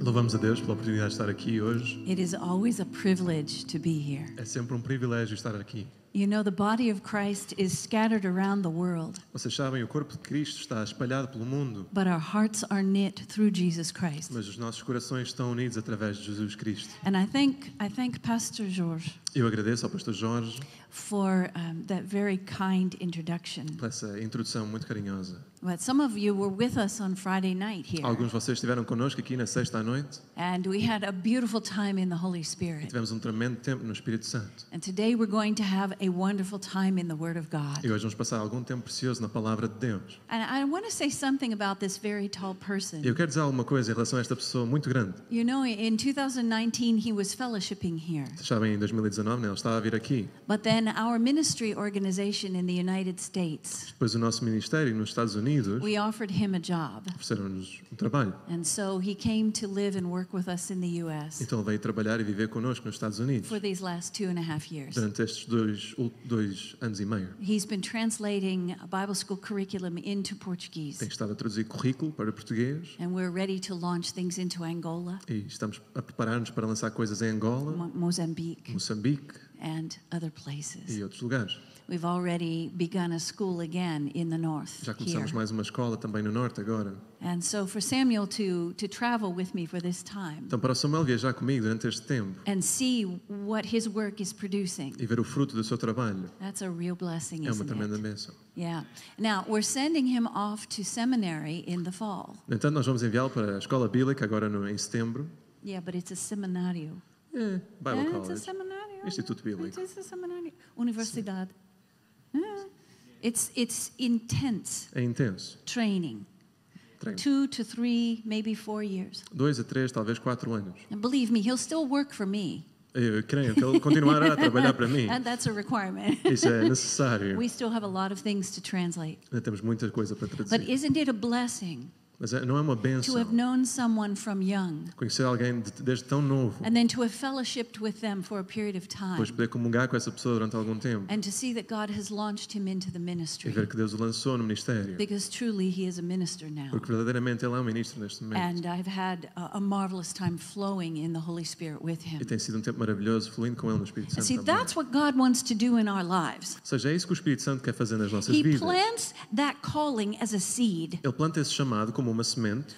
Louvamos a Deus pela oportunidade de estar aqui hoje. It is always a privilege to be here. É sempre um privilégio estar aqui. You know, the body of Christ is scattered around the world, Vocês sabem, o corpo de Cristo está espalhado pelo mundo, but our hearts are knit through Jesus Christ. mas os nossos corações estão unidos através de Jesus Cristo. And I thank I thank Pastor George Eu agradeço ao pastor Jorge for um, that very kind introduction. essa introdução muito carinhosa. But some of you were with us on Friday night here, Alguns de vocês estiveram connosco aqui na sexta à noite and we had a beautiful time in the Holy e Spirit. tivemos um tremendo tempo no Espírito Santo. And today we're going to have a wonderful time in the Word of God. E hoje vamos passar algum tempo precioso na palavra de Deus. And I want to say something about this very tall person. E eu quero dizer alguma coisa em relação a esta pessoa muito grande. You know, in 2019, he was fellowshipping here. Sabem, em 2019, né, ele estava a vir aqui. But then our ministry organization in the United States, Depois o nosso ministério nos Estados Unidos we offered him a job. ofereceram-nos um trabalho. And so he came to live and work with us in the US Então ele veio trabalhar e viver connosco nos Estados Unidos for these last two and a half years. durante estes dois, dois anos e meio. He's been translating a Bible school curriculum into Portuguese. Tem estado a traduzir currículo para português And we're ready to launch things into Angola, e estamos a preparar-nos para lançar coisas em Angola, Mo- Mozambique, Moçambique and other places. e outros lugares. We've already begun a school again in the north Já here. começamos mais uma escola também no Norte agora. And so for Samuel to, to travel with me for this time Então, para o Samuel viajar comigo durante este tempo and see what his work is producing, e ver o fruto do seu trabalho that's a real blessing, é uma isn't tremenda it? bênção. Yeah. Now, we're sending him off to seminary in the fall. No entanto, nós vamos enviá-lo para a escola bíblica agora no, em setembro. Yeah, but it's a seminario. É, Bible Yeah, it's a College. Instituto Bíblico. It's a seminário. Universidade. Yeah. It's, it's intense É intenso. training. Treino. Two to three, maybe four years. Dois a três, talvez quatro anos. And believe me, he'll still work for me. Eh, eu creio que ele continuará a trabalhar para mim. And that's a requirement. Isso é necessário. we still have a lot of things to translate. Ainda temos muita coisa para But isn't it a blessing Mas é- não é uma to benção have known someone from young conhecer alguém de- desde tão novo, and then to have fellowshipped with them for a period of depois time poder comungar com essa pessoa durante algum tempo and to see that God has launched him into the e ver que Deus o lançou no ministério. Because truly he is a minister now. Porque verdadeiramente ele é um ministro neste momento. And I've had a, a marvelous time flowing in the Holy Spirit with E him. tem sido um tempo maravilhoso fluindo com ele no Espírito And Santo see, that's what God wants to do in our lives. Ou seja, é isso que o Espírito Santo quer fazer nas nossas He vidas. plants that calling as a seed. Ele planta esse chamado como uma semente.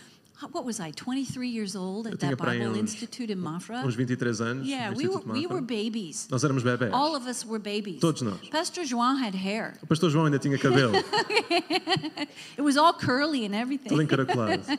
What was I, 23 years old at that Bible uns- Institute in Mafra? Uns 23 anos, Yeah, we were, we were babies. Nós éramos bebés. All of us were babies. Todos nós. Pastor João had hair. O pastor João ainda tinha cabelo, It was all curly and everything. encaracolado.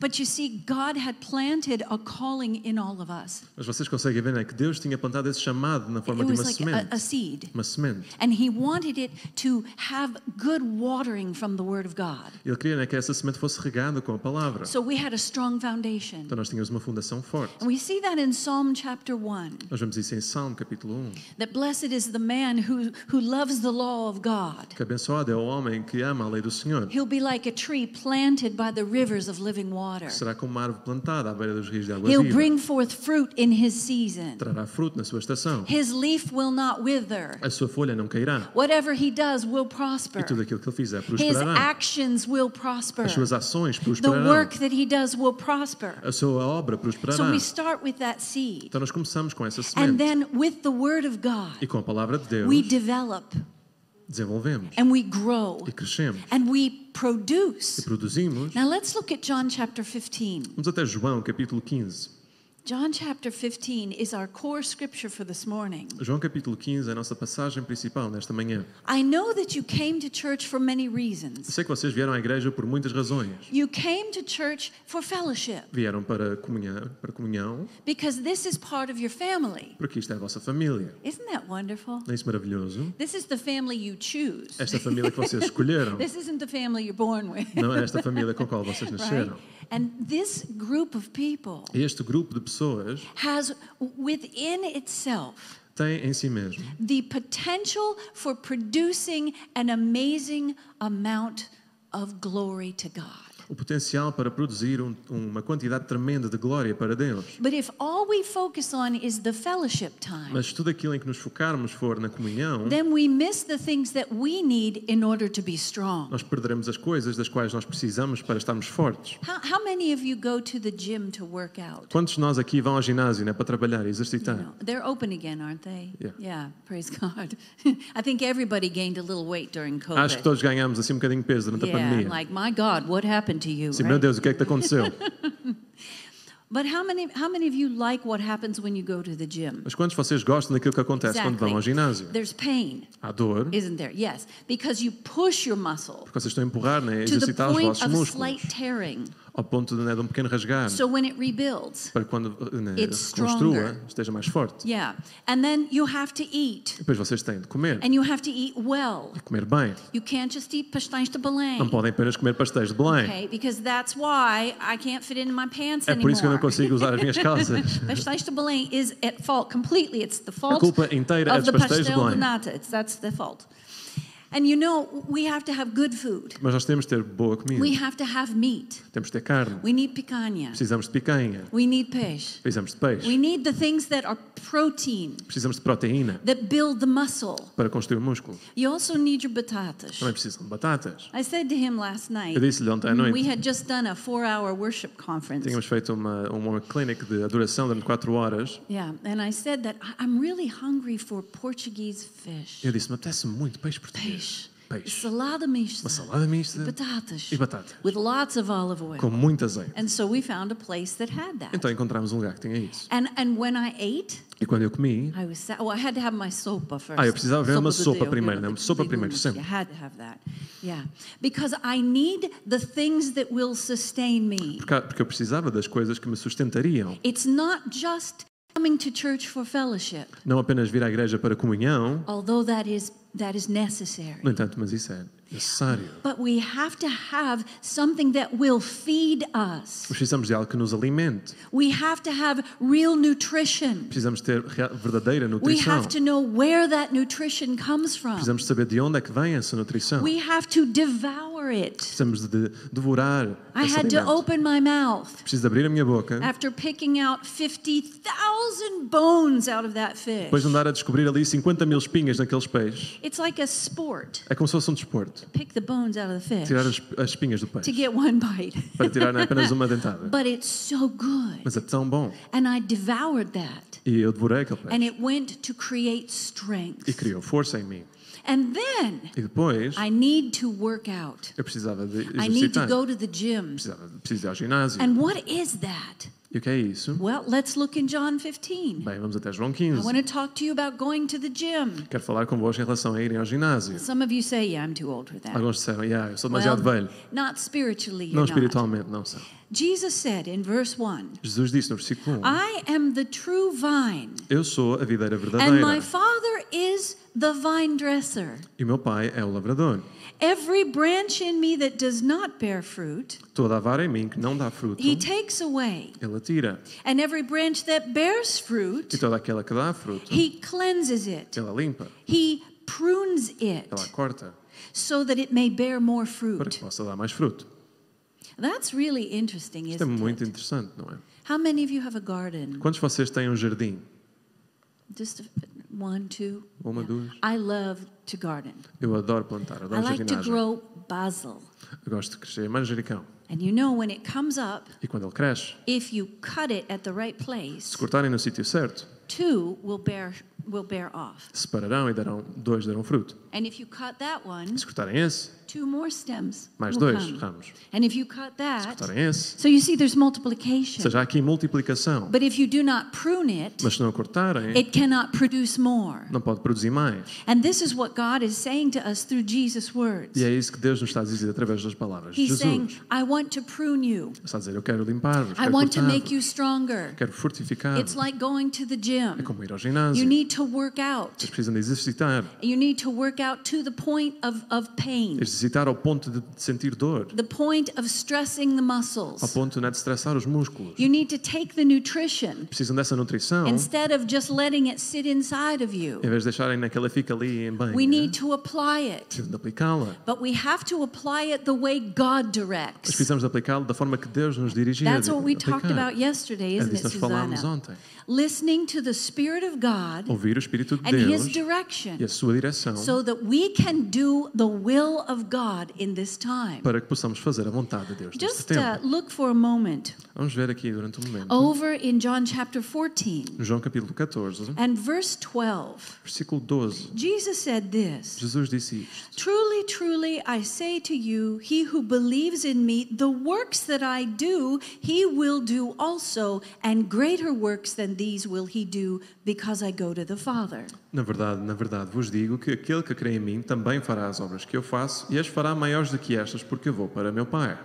But you see, God had planted a calling in all of us. Mas vocês conseguem ver, né, que Deus tinha plantado esse chamado na forma It de was uma like a, a seed. Uma semente. And He wanted it to have good watering from the Word of God. Ele queria né, que essa semente fosse regada com a palavra. So we had a strong foundation. Então nós tínhamos uma fundação forte. And we see that in Psalm chapter 1 Nós vemos isso em Salmo capítulo 1. that blessed is the man who, who loves the law of God. Que abençoado é o homem que ama a lei do Senhor. He'll be like a tree planted by the rivers of living water. Será como uma árvore plantada à beira dos rios de água He'll viva. bring forth fruit in his season. Trará fruto na sua estação. His leaf will not wither. A sua folha não cairá. Whatever he does will E prosper. tudo aquilo que ele fizer His prosperará. actions will prosper. As suas ações The prosperarão. work that he does will prosper. A sua obra So prosperará. we start with that seed. Então nós começamos com essa And semente. then with the word of God, E com a palavra de we Deus develop desenvolvemos and we grow e crescemos and we e produce. produzimos. Now let's look at John chapter 15. Vamos até João capítulo 15. John chapter 15 is our core scripture for this morning. João capítulo 15 é a nossa passagem principal nesta manhã. I know that you came to church for many reasons. sei que vocês vieram à igreja por muitas razões. You came to church for fellowship Vieram para comunhão, para comunhão, because this is part of your family. porque isto é a vossa família. Isn't that wonderful? Não é isso maravilhoso? This is the family you choose. Esta família que vocês escolheram, This isn't the family you're born with. não é esta família com a qual vocês Right? And this group of people este grupo de pessoas has within itself tem em si mesmo the potential for producing an amazing amount of glory to God. O potencial para produzir um- uma quantidade tremenda de glória para Deus. But if all we focus on is the fellowship time, Mas tudo aquilo em que nos focarmos for na comunhão, then we miss the things that we need in order to be strong. nós perderemos as coisas das quais nós precisamos para estarmos fortes. How, how many of you go to the gym to work out? Quantos de nós aqui vão ao ginásio né, para trabalhar e exercitar? No, they're open again, aren't they? Yeah. praise God. I think everybody gained a little weight during COVID. Acho que todos ganhamos assim um bocadinho de peso durante a yeah, pandemia. like my God, what happened to you? Sim, right? meu Deus, o que é que te aconteceu? But how many how many of you like what happens when you go to the gym? Mas quantos vocês gostam daquilo que acontece quando vão ao ginásio? There's pain, Há dor, isn't there? Yes, because you push your muscle porque vocês estão a empurrar, né, a to the exercitar os point vossos of músculos, slight tearing. Ao ponto de, né, de um pequeno rasgar, So when it rebuilds, para quando né, It's se construa, stronger. esteja mais forte. yeah. And then you have to eat, Depois vocês têm de comer, and you have to eat well. e comer bem. You can't just eat pastéis de Belém. Não podem apenas comer pastéis de Belém. Okay, because that's why I can't fit into my pants É por isso que eu não anymore. consigo usar as minhas calças. Pastéis de Belém is at fault completely. It's the A fault culpa inteira é of dos pastéis de Belém. nata. It's, that's the fault. And you know, we have to have good food. Mas nós temos de ter boa comida. We have to have meat. Temos de ter carne. We need picanha. Precisamos de picanha. We need peixe. Precisamos de peixe. We need the things that are protein, Precisamos de proteína that build the muscle. para construir o músculo. You also need your batatas. Também precisam de batatas. I said to him last night, Eu disse-lhe ontem à we noite, had just done a four hour worship conference. tínhamos feito uma, uma clinic de adoração durante 4 horas. Yeah, and I said that I'm really hungry for Portuguese fish. Eu disse-me, apetece muito peixe português. Peixe. Peixe. Salada mista. Uma salada mista Batatas. e batatas. With lots of olive oil. Com muito azeite. And so we found a place that had that. Então encontramos um lugar que tinha isso. And and when I ate, E quando eu comi, I was well, I had to have my sopa first. Ah, eu precisava ver uma sopa Deus, primeiro, né? Sopa primeiro, sempre. You had to have that. Yeah. Because I need the things that will sustain me. porque, porque eu precisava das coisas que me sustentariam. It's not just coming to church for fellowship, Não apenas vir à igreja para comunhão, although that is that is necessary. no entanto, mas isso é necessário. But we have to have something that will feed us. Precisamos de algo que nos alimente. We have to have real nutrition. Precisamos ter verdadeira We nutrição. have to know where that nutrition comes from. Precisamos saber de onde é que vem essa nutrição. We have to devour it. Precisamos de devorar I had to open my mouth Preciso de abrir a minha boca, after picking out 50,000 bones out of that fish. depois de andar a descobrir ali 50 mil espinhas naqueles peixes. It's like a sport. É como se fosse um desporto. Pick the bones out of the Tirar fish as, as espinhas do to get one bite. Para tirar apenas uma dentada. But it's so good. Mas é tão bom. And I devoured that. E eu devorei aquele peixe. And it went to create strength. E criou força em mim. And then E depois, I need to work out. eu precisava de I need to go to the gym. Precisava, preciso ir ao ginásio. And what is that? E o que é isso? Well, let's look in John 15. Bem, vamos até João I 15. want to talk to you about going to the gym. Quero falar convosco em relação a irem ao ginásio. Some of you say, yeah, I'm too old for that. Alguns disseram, yeah, eu sou demasiado velho. not spiritually, Não espiritualmente, não são. Jesus said in verse 1, Jesus disse no versículo 1, I am the true vine, eu sou a videira and my verdadeira Father is the vine dresser. e meu pai é o lavrador. Every branch in me that does not bear fruit, Toda a vara em mim que não dá fruto, he takes away. ele tira. And every branch that bears fruit, E toda aquela que dá fruto, he cleanses it. ela limpa, He prunes it ela corta, so that it may bear more para fruit. que possa dar mais fruto. That's really interesting, Isto é isn't muito it? interessante, não é? How many of you have a garden? Quantos de vocês têm um jardim? Just a, one, two. Uma, Yeah. duas? I love to garden. Eu adoro plantar, I adoro like to jardinagem. grow basil. Eu gosto de crescer manjericão. And you know, when it comes up, E quando ele cresce, if you cut it at the right se place, cortarem no sítio certo, two will bear will bear off. separarão e darão, dois darão fruto. And if you cut that one, se cortarem esse, two more stems mais dois come. ramos. And if you cut Se that, cortarem esse, so you see, there's ou multiplication. seja, há aqui multiplicação. But if you do not prune it, Mas se não cortarem, it cannot produce more. não pode produzir mais. And this is what God is saying to us through Jesus' words. E é isso que Deus nos está a dizer através das palavras de He's saying, Jesus. I want to prune you. Está a dizer, eu quero limpar-vos, I quero want to make you stronger. quero fortificar-vos. It's like going to the É gym. como ir ao You ginásio. need to work out. Vocês precisam de exercitar. You need to work out to the point of, of pain, Exercitar ao ponto de sentir dor, the point of stressing the ao muscles. ponto né, de estressar os músculos. You need to take the nutrition Precisam dessa nutrição, instead of just letting it sit inside of you. em vez de deixarem naquela fica ali em banho. We need to apply it. Precisam de aplicá-la. But we have to apply it the way God Mas directs. precisamos de aplicá-la da forma que Deus nos dirigia. That's what we talked about yesterday, isn't disso it, nós falámos Susanna? ontem. Listening to the Spirit of God Ouvir o Espírito de and His direction e a sua direção so that we can do the will of God in this time. para que possamos fazer a vontade de Deus neste Just uh, look for a moment Vamos ver aqui durante um momento. over in John chapter 14 No João capítulo 14, and verse 12. versículo 12. Jesus said this Jesus disse isto. Truly, truly, I say to you, he who believes in me, the works that I do, he will do also, and greater works than these will he do, because I go to the Father. Na verdade, na verdade vos digo que aquele que crê em mim também fará as obras que eu faço e as fará maiores do que estas porque eu vou para meu Pai.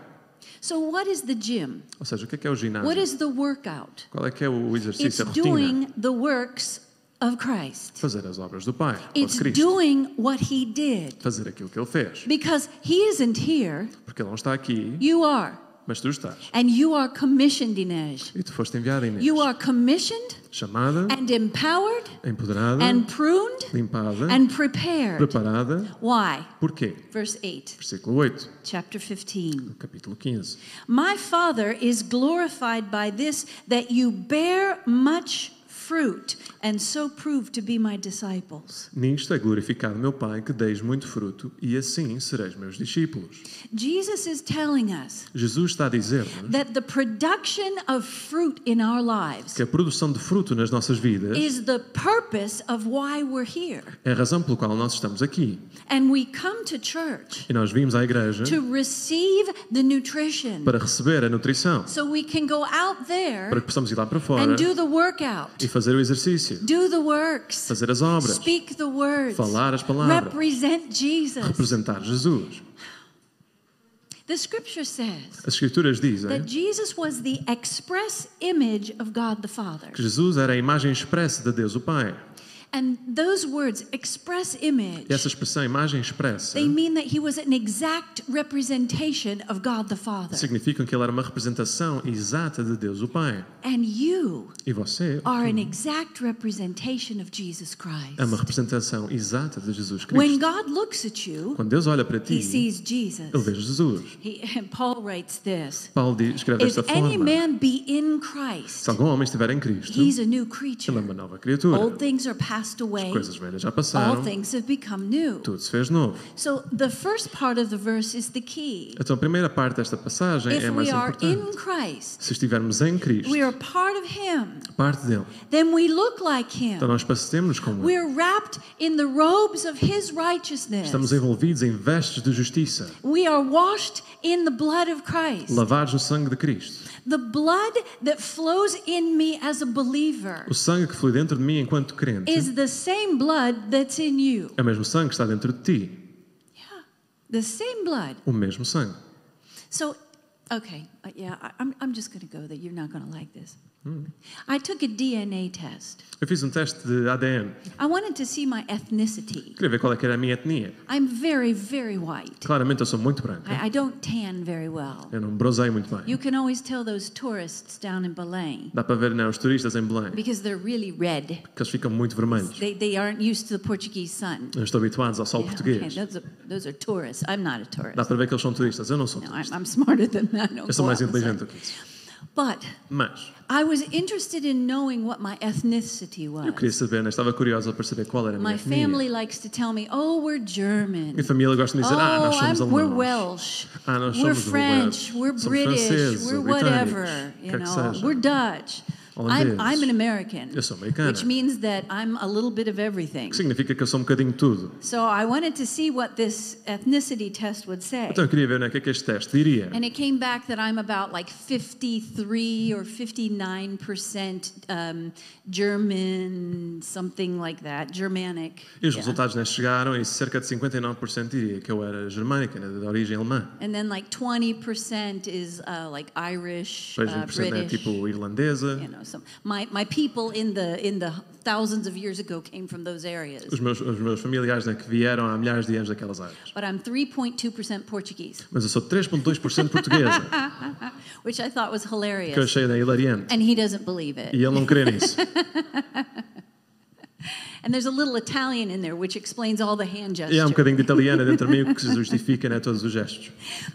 So, what is the gym? Ou seja, o que é que é o ginásio? What is the workout? Qual é que é o It's exercício, a rotina? doing the works of Christ. Fazer as obras do Pai, It's Cristo. doing what he did. Fazer aquilo que Ele fez. Because he isn't here, Porque Ele não está aqui, you are. Mas tu estás. And you are commissioned, Inej. E tu foste enviado em You are commissioned Chamada, and empowered empoderada, and pruned limpada, and prepared. preparada. Why? Porquê? Verse 8, Versículo 8, chapter 15. no capítulo 15. My Father is glorified by this, that you bear much fruit and so prove to be my disciples. Nisto é glorificado meu Pai, que deis muito fruto, e assim sereis meus discípulos. Jesus is telling us Jesus está a dizer-nos that the production of fruit in our lives que a produção de fruto nas nossas vidas is the purpose of why we're here. é a razão pela qual nós estamos aqui. And we come to church E nós vimos à igreja to receive the nutrition para receber a nutrição, so we can go out there para que possamos ir lá para fora and do the workout, e fazer o exercício, do the works, fazer as obras, speak the words, falar as palavras, represent Jesus. representar Jesus. The scripture says As Escrituras dizem that Jesus was the express image of God the Father. que Jesus era a imagem expressa de Deus o Pai. And those words, express image, E essa expressão, imagem expressa, they mean that he was an exact representation of God the Father. significam que ele era uma representação exata de Deus o Pai. And you E você are an exact representation of Jesus Christ. é uma representação exata de Jesus Cristo. When God looks at you, Quando Deus olha para ti, he sees Jesus. ele vê Jesus. He, and Paul writes this Paulo diz- escreve If desta any man be in Christ, Se algum homem estiver em Cristo, he's a new creature. ele é uma nova criatura. Old things are passed away, As coisas velhas já all passaram, things have become new. tudo se fez novo. So the first part of the verse is the key. Então a primeira parte desta passagem If é mais we are in importante. Christ, Se estivermos em Cristo, we are part of Him, parte dele, then we look like então Him. nós parecemos como ele. We're wrapped in the robes of His righteousness. Estamos envolvidos em vestes de justiça, We are washed in the blood of Christ. lavados no sangue de Cristo. The blood that flows in me as a believer O sangue que flui dentro de mim enquanto crente is the same blood that's in you. é o mesmo sangue que está dentro de ti. Yeah, the same blood. O mesmo sangue. So, okay, uh, yeah, I'm, I'm just going to go that you're not going to like this. I took a DNA test. Eu fiz um teste de ADN. I wanted to see my ethnicity. Queria ver qual é que era a minha etnia. I'm very, very white. Claramente eu sou muito branca. I, I don't tan very well. Eu não bronzeio muito bem. You can always tell those tourists down in Belém Dá para ver né, os turistas em Belém, because they're really red. que eles ficam muito vermelhos. They, they aren't used to the Portuguese sun. Não estão habituados ao sol Yeah, português. okay, those, are, those are tourists. I'm not a tourist. Dá para ver que eles são turistas. Eu não sou No, I'm, turista. I'm smarter than that. Eu sou mais inteligente do que isso. But Mas I was interested in knowing what my ethnicity eu was. queria saber, né, estava curiosa para saber qual era a minha My etnia. family likes to tell me, "Oh, we're German. Minha família gosta de dizer, ah, nós Oh, somos I'm, we're. Welsh. Ah, nós we're somos French. We're Somos British. franceses we're whatever. britânicos, You quer que know, seja. we're Dutch. I'm, I'm an American, Eu sou americana. which means that I'm a little bit of everything. Que significa que eu sou um bocadinho de tudo. So I wanted to see what this ethnicity test would say. Então eu queria ver né, o que é que este teste diria. And it came back that I'm about like 53 or 59% um, German, something like that, Germanic. E os Yeah. resultados né, chegaram e cerca de 59% diria que eu era germânica, né, de origem alemã. And then like 20% is uh, like Irish, uh, 20% é British, tipo irlandesa, you know, some my, my people in the in the thousands of years ago came from those areas. Os meus, os meus familiares né, que vieram há milhares de anos daquelas áreas. But I'm 3.2% Portuguese, Mas eu sou 3,2% portuguesa, which I thought was que eu hilarious. achei né, hilariante. And he doesn't believe it. E ele não crê nisso. And there's a little Italian in there, which explains all the hand E há um gestures. bocadinho de italiana dentro de mim, que justifica né, todos os gestos.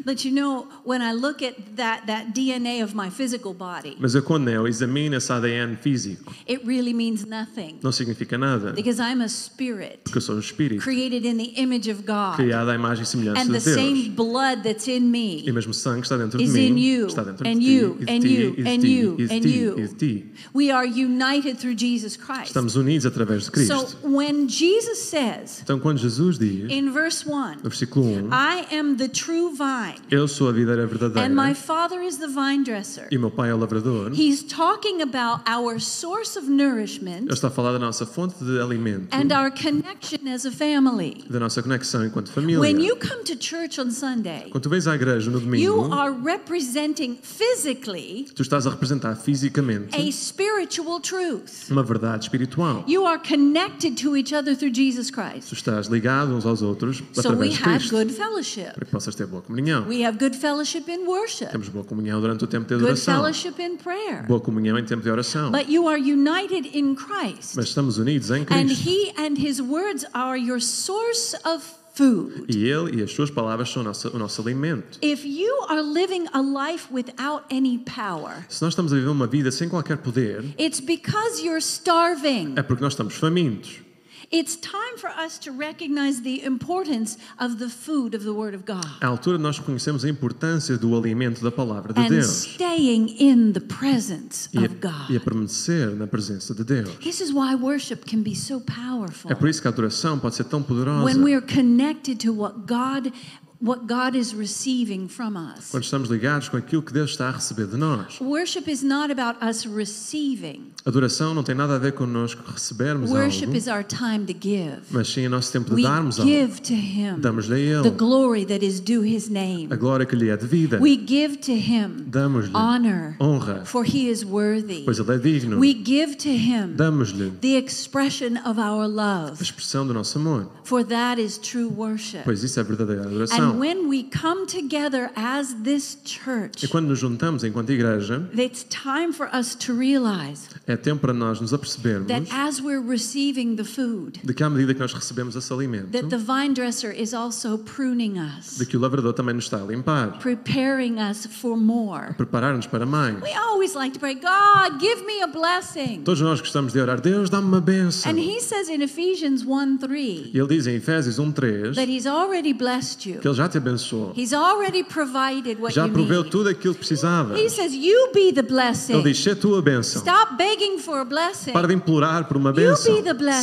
But you know, when I look at that, that DNA of my physical body, Mas eu, quando eu examino esse ADN físico, it really means nothing não significa nada. because I'm a spirit Porque eu sou um espírito created in the image of God. criado à imagem e semelhança And the de Deus. same blood that's in E me mesmo sangue está dentro de is mim, in you, está dentro and de you, ti, e de and ti, you, e de and ti, you, e de ti, you. e de ti. We are united through Jesus Christ. Estamos unidos através de So Cristo. when Jesus says Então, quando Jesus diz, in verse 1, no versículo 1, I am the true vine, Eu sou a videira verdadeira and my Father is the vine dresser. e meu pai é o lavrador, ele He's talking about our source of nourishment está a falar da nossa fonte de alimento, and our connection as a family. da nossa conexão enquanto família. When you come to church on Sunday, Quando tu vens à igreja no you domingo, are representing physically tu estás a representar fisicamente a spiritual truth. uma verdade espiritual. You are connected to each other through Jesus Christ. Tu estás ligado uns aos outros So we através de have Cristo, good fellowship. para que possas ter boa comunhão. We have good fellowship in worship, Temos boa comunhão durante o tempo de good adoração, fellowship in prayer. boa comunhão em tempo de oração. But you are united in Christ. Mas estamos unidos em And Cristo. He and His words are your source of food. E Ele e as suas palavras são o nosso, o nosso alimento. If you are living a life without any power, Se nós estamos a viver uma vida sem qualquer poder, it's because you're starving. é porque nós estamos famintos. It's time for us to recognize the importance of the food of the Word of God À altura nós reconhecemos a importância do alimento da palavra de and Deus staying in the presence e a, of e a God. permanecer na presença de Deus. This is why worship can be so powerful. É por isso que a adoração pode ser tão poderosa. When we are connected to what God what God is receiving from us. Quando estamos ligados com aquilo que Deus está a receber de nós. Worship is not about us receiving. Adoração não tem nada a ver connosco recebermos Worship algo, is our time to give. mas sim o nosso tempo de We darmos algo. give to Him Damos-lhe a the Ele glory that is due His name. a glória que lhe é devida. We give to Him Damos-lhe honor, honra, for He is worthy. pois Ele é digno. We give to Him Damos-lhe the expression of our a expressão do nosso amor, for that is true worship. pois isso é verdadeira adoração. And when we come together as this church, E quando nos juntamos enquanto igreja, it's time for us to realize é tempo para nós nos apercebermos that as we're receiving the food, de que à medida que nós recebemos esse alimento, that the vine dresser is also pruning us, de que o lavrador também nos está a limpar, preparing us for more. preparar-nos para mais. We always like to pray, God, give me a blessing. Todos nós gostamos de orar, Deus dá-me uma bênção. And he says in Ephesians 1 3 E ele diz em Efésios 1:3 that he's already blessed you. que ele já te abençoou, He's already provided what já you proveu need. tudo aquilo que precisava. He says, You be the Ele blessing. diz: "Sê tu a bênção. Stop begging blessing. Para de implorar por uma You bênção.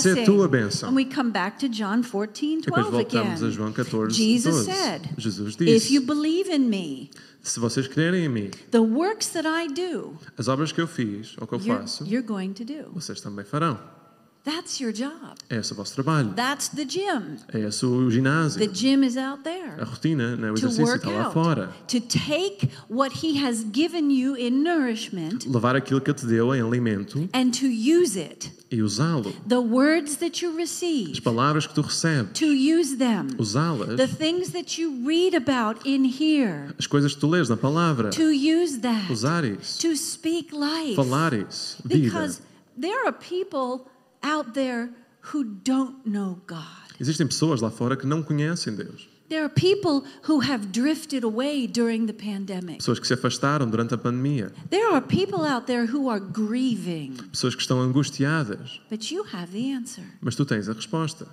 Sê tu a And bênção." we come back to John 14 E depois 12 voltamos a again. João 14, Jesus 12. said, Jesus If you disse: believe in me, Se vocês crerem em mim, the works that I do, as obras que eu fiz ou que eu you're, faço, you're going to do. vocês também farão. That's your job. É esse o vosso trabalho. That's the gym. É esse o ginásio. The gym is out A there. rotina, né? o exercício está lá out, fora. to take what He has given you in nourishment Levar aquilo que te deu em alimento and to use it. e usá-lo. The words that you As receive, palavras que tu recebes, to use them. usá-las. The things that you read about in here, As coisas que tu lês na palavra, to use that. usar isso. To speak life. Falar isso. Vida. Because there are people out there who don't know God. Existem pessoas lá fora que não conhecem Deus. There are people who have drifted away during the pandemic. Pessoas que se afastaram durante a pandemia. There are people out there who are grieving, Pessoas que estão angustiadas. but you have the answer. Mas tu tens a resposta.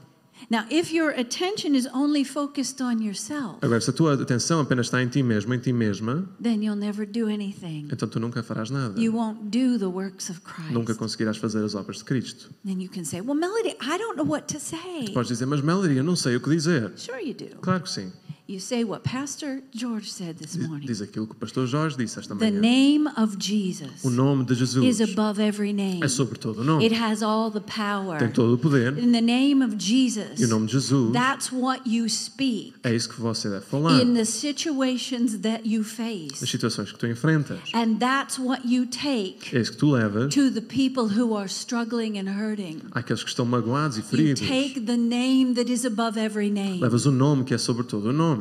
Now, if your attention is only focused on yourself, Agora, se a tua atenção apenas está em ti mesmo, em ti mesma, then you'll never do anything. então tu nunca farás nada. You won't do the works of Nunca Christ. conseguirás fazer as obras de Cristo. Then you can say, Well, Melody, I don't know what to say. Podes dizer, mas Melody, eu não sei o que dizer. Sure, you do. Claro que sim. You say what Pastor George said this morning. diz aquilo que o pastor Jorge disse esta The manhã. name of Jesus O nome de Jesus is above every name. é sobre todo o It nome. has all the power. Tem todo o poder. In the name of Jesus, E o nome de Jesus that's what you speak é isso que você deve falar. in the situations that you Nas face. situações que tu enfrentas. And that's what you take É isso que tu levas to the people who are struggling and hurting. àqueles que estão magoados e You feridos. take the name that is above every name. Levas o nome que é sobre todo o nome.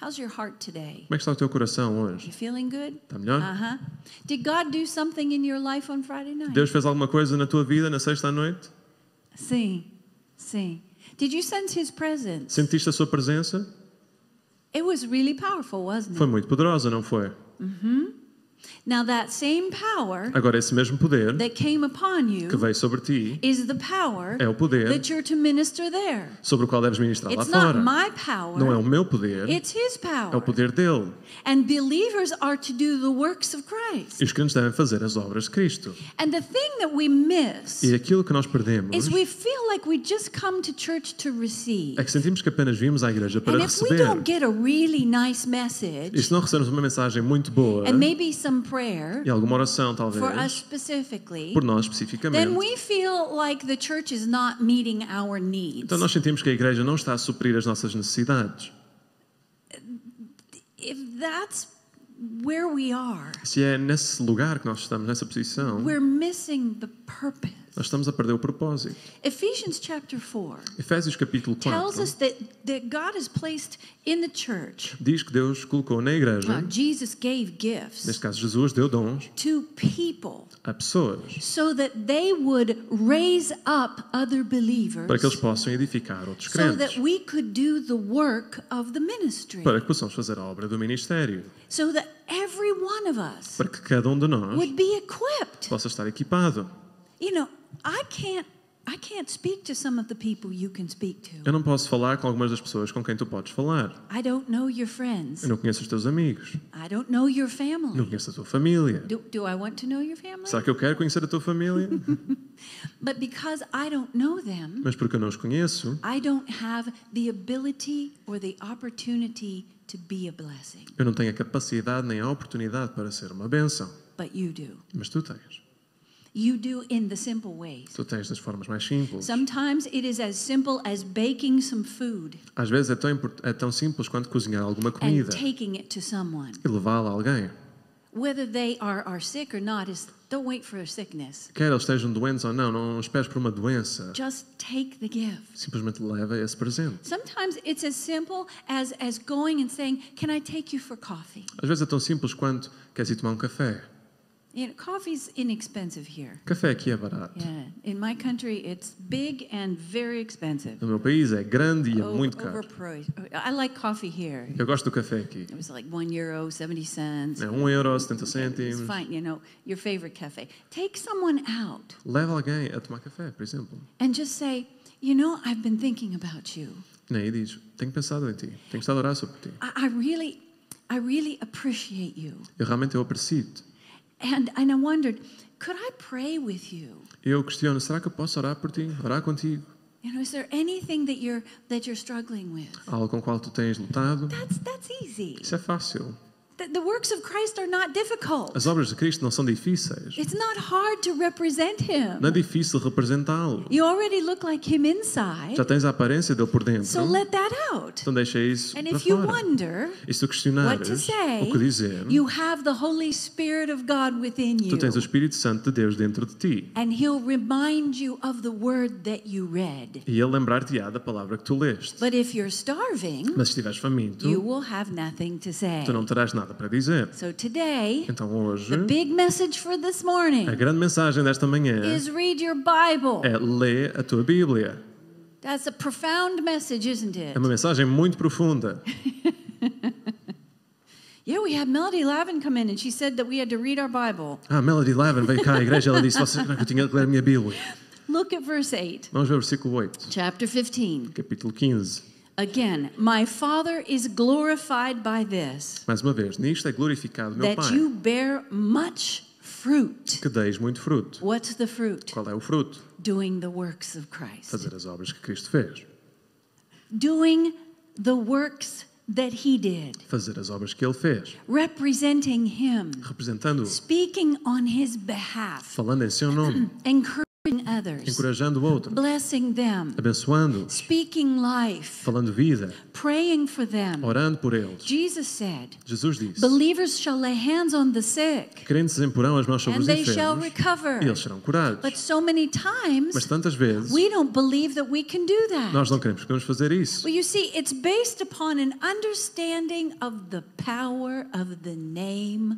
How's your heart today? Como é que está o teu coração hoje? You feeling good? Está melhor? Uh-huh. Did God do something in your life on Friday night? Deus fez alguma coisa na tua vida na sexta noite? Sim, sim. Did you sense his presence? Sentiste a sua presença? It was really powerful, wasn't Foi it? muito poderosa, não foi? Now that same power Agora, esse mesmo poder that came upon que you veio sobre ti is the power é o poder that you're to minister there. sobre o qual deves ministrar lá It's not fora. my Não é o power. meu poder, It's his é o power. poder dele. And believers are to do the works of Christ. E os crentes devem fazer as obras de Cristo. And the thing that we miss E aquilo que nós perdemos is we feel like we just come to church to receive. é que sentimos que apenas vimos à igreja para And if we receber. don't get a really nice E message se não recebemos uma mensagem muito boa and maybe some prayer e alguma oração, for us talvez, specifically, por nós then especificamente, we feel like the church is not meeting our needs. então nós sentimos que a igreja não está a suprir as nossas necessidades. If that's where we are, Se é nesse lugar que nós estamos, nessa posição, we're missing the purpose. Nós estamos a perder o propósito. Ephesians chapter 4 Efésios capítulo tells 4 us that, that God has placed in the church, diz que Deus colocou na igreja, uh, Jesus gave gifts neste caso Jesus deu dons to people a pessoas so that they would raise up other believers para que eles possam edificar outros so that crentes, we could do the work of the ministry. para que possamos fazer a obra do ministério, So that every one of us para que cada um de nós would be equipped. possa estar equipado. You know, I can't I can't speak to some of the people you can speak to. Eu não posso falar com algumas das pessoas com quem tu podes falar. I don't know your friends. Eu não conheço os teus amigos, I don't know your não family. conheço a tua família. Do, do I want to know your family? Será que eu quero conhecer a tua família? But because I don't know them, Mas porque eu não os conheço, I don't have the ability or the opportunity to be a blessing. eu não tenho a capacidade nem a oportunidade para ser uma bênção. But you do. Mas tu tens. You do in the simple ways. Tu tens das formas mais simples. Sometimes it is as simple as baking some food Às vezes é tão, é tão simples quanto cozinhar alguma and comida taking it to someone. e levá-la a alguém. Whether they are, are sick or not is don't wait for a sickness. Quer eles estejam doentes ou não, não esperes por uma doença. Just take the gift. Simplesmente leva esse presente. Sometimes it's as simple as, as going and saying, Can I take you for coffee? Às vezes é tão simples quanto queres ir tomar um café. You know, coffee's inexpensive here. Café aqui é barato. Yeah. In my country, it's big and very expensive. No meu país é grande e é muito caro. overpriced. I like coffee here. Eu gosto do café aqui. It was like one euro, 70 cents. É 1 euro, 70 It's cêntimos. fine, you know, your favorite cafe. Take someone out Leva alguém a tomar café, por exemplo. and just say, You know, I've been thinking about you. E aí diz, tenho pensado em ti. Tenho estado a orar sobre ti. I, I really, I really appreciate you. Eu realmente eu aprecio-te. And, and I wondered, could I pray with you? Eu questiono, será que eu posso orar por ti? Orar contigo? You know, is there anything that you're that you're struggling with? Algo com qual tu tens lutado? That's that's easy. Isso é fácil. The, works of Christ are not difficult. As obras de Cristo não são difíceis. It's not hard to represent him. Não é difícil representá-lo. You already look like him inside, Já tens a aparência dele por dentro. so let that out. Então deixa isso And para if you fora. wonder E se tu what questionares to say, o que dizer, you have the Holy Spirit of God within tu you. tens o Espírito Santo de Deus dentro de ti. And he'll remind you of the word that you read. E ele lembrar-te-á da palavra que tu leste. But if you're starving, Mas se estiveres faminto, you will have nothing to say. tu não terás nada para dizer. So today, Então hoje, the big message for this a morning grande mensagem desta manhã is read your Bible. é lê a tua Bíblia. That's a profound message, isn't it? É uma mensagem muito profunda. Yeah, we had Melody Lavin come in and she said that we had to read our Bible. Ah, Melody Levin veio cá à igreja ela disse "Vocês que eu tinha que ler a minha Bíblia. Look at verse 8, Vamos ver o versículo 8, chapter 15. capítulo 15. Again, my Father is glorified by this, Mais uma vez, nisto é glorificado meu that Pai, you bear much fruit. que deis muito fruto. What's the fruit? Qual é o fruto? Doing the works of Christ. Fazer as obras que Cristo fez. Doing the works that he did, fazer as obras que ele fez, representing him, representando-o, speaking on his behalf, falando em seu nome, others, encorajando o outro, blessing them, abençoando-os, speaking life, falando vida, praying for them. orando por eles. Jesus said, Jesus disse: Believers shall lay hands on the sick Crentes imporão as mãos sobre and os they shall enfermos recover. e eles serão curados. But so many times Mas tantas vezes we don't believe that we can do that. nós não queremos que podemos fazer isso. Well, you see, it's based upon an understanding of the power of the name.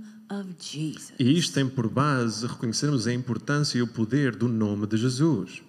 E isto tem por base reconhecermos a importância e o poder do nome de Jesus.